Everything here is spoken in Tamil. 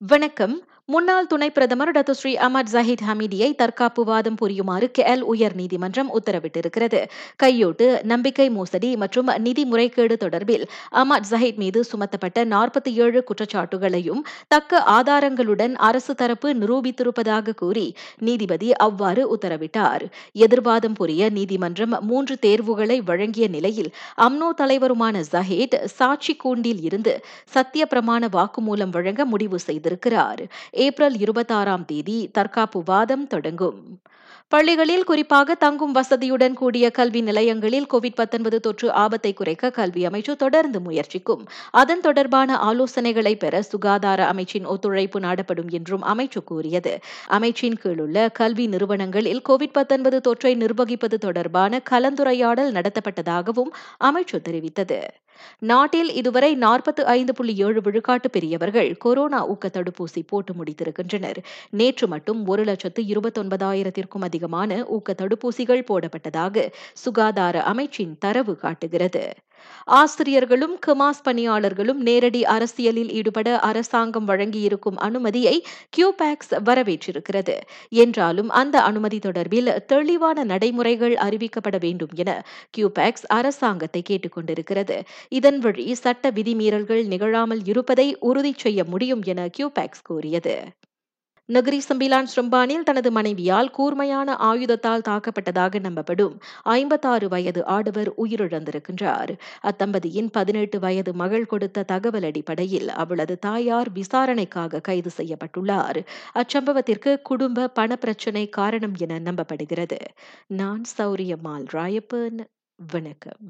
வணக்கம். முன்னாள் துணை பிரதமர் டத்து ஸ்ரீ அமர் ஜஹீத் ஹமீதியை தற்காப்பு வாதம் புரியுமாறு கேஎல் உயர் நீதிமன்றம் உத்தரவிட்டிருக்கிறது. கையோட்டு நம்பிக்கை மோசடி மற்றும் நிதி முறைகேடு தொடர்பில் அமர் ஜஹீத் மீது சுமத்தப்பட்ட நாற்பத்தி ஏழு குற்றச்சாட்டுகளையும் தக்க ஆதாரங்களுடன் அரசு தரப்பு நிரூபித்திருப்பதாக கூறி நீதிபதி அவ்வாறு உத்தரவிட்டார். எதிர்வாதம் புரிய நீதிமன்றம் மூன்று தேர்வுகளை வழங்கிய நிலையில் அம்னோ தலைவருமான ஜஹீத் சாட்சி கூண்டில் இருந்து சத்திய பிரமாண வாக்குமூலம் வழங்க முடிவு செய்திருக்கிறார். ஏப்ரல் இருபத்தாறாம் தேதி தற்காப்பு வாதம் தொடங்கும். பள்ளிகளில் குறிப்பாக தங்கும் வசதியுடன் கூடிய கல்வி நிலையங்களில் கோவிட் தொற்று ஆபத்தை குறைக்க கல்வி அமைச்சு தொடர்ந்து முயற்சிக்கும். அதன் தொடர்பான ஆலோசனைகளை பெற சுகாதார அமைச்சின் ஒத்துழைப்பு நாடப்படும் என்றும் அமைச்சு கூறியது. அமைச்சின் கீழுள்ள கல்வி நிறுவனங்களில் கோவிட் தொற்றை நிர்வகிப்பது தொடர்பான கலந்துரையாடல் நடத்தப்பட்டதாகவும் அமைச்சு தெரிவித்தது. நாட்டில் இதுவரை நாற்பத்து ஐந்து புள்ளி ஏழு விழுக்காட்டு பெரியவர்கள் கொரோனா ஊக்க தடுப்பூசி போட்டு முடித்திருக்கின்றனர். நேற்று மட்டும் ஒரு லட்சத்து இருபத்தொன்பதாயிரத்திற்கும் அதிகமான ஊக்க தடுப்பூசிகள் போடப்பட்டதாக சுகாதார அமைச்சின் தரவு காட்டுகிறது. ஆசிரியர்களும் கமாஸ் பணியாளர்களும் நேரடி அரசியலில் ஈடுபட அரசாங்கம் வழங்கியிருக்கும் அனுமதியை கியூபேக்ஸ் வரவேற்றிருக்கிறது. என்றாலும் அந்த அனுமதி தொடர்பில் தெளிவான நடைமுறைகள் அறிவிக்கப்பட வேண்டும் என கியூபேக்ஸ் அரசாங்கத்தை கேட்டுக்கொண்டிருக்கிறது. இதன் வழி சட்ட விதிமீறல்கள் நிகழாமல் இருப்பதை உறுதி செய்ய முடியும் என கியூபேக்ஸ் கூறியது. நகரி சம்பிலான் ஸ்ரம்பானில் தனது மனைவியால் கூர்மையான ஆயுதத்தால் தாக்கப்பட்டதாக நம்பப்படும் ஐம்பத்தாறு வயது ஆடவர் உயிரிழந்திருக்கின்றார். அத்தம்பதியின் பதினெட்டு வயது மகள் கொடுத்த தகவல் அடிப்படையில் அவளது தாயார் விசாரணைக்காக கைது செய்யப்பட்டுள்ளார். அச்சம்பவத்திற்கு குடும்ப பணப்பிரச்சினை காரணம் என நம்பப்படுகிறது. நான் சௌரியம்மாள் ராயப்பன். வணக்கம்.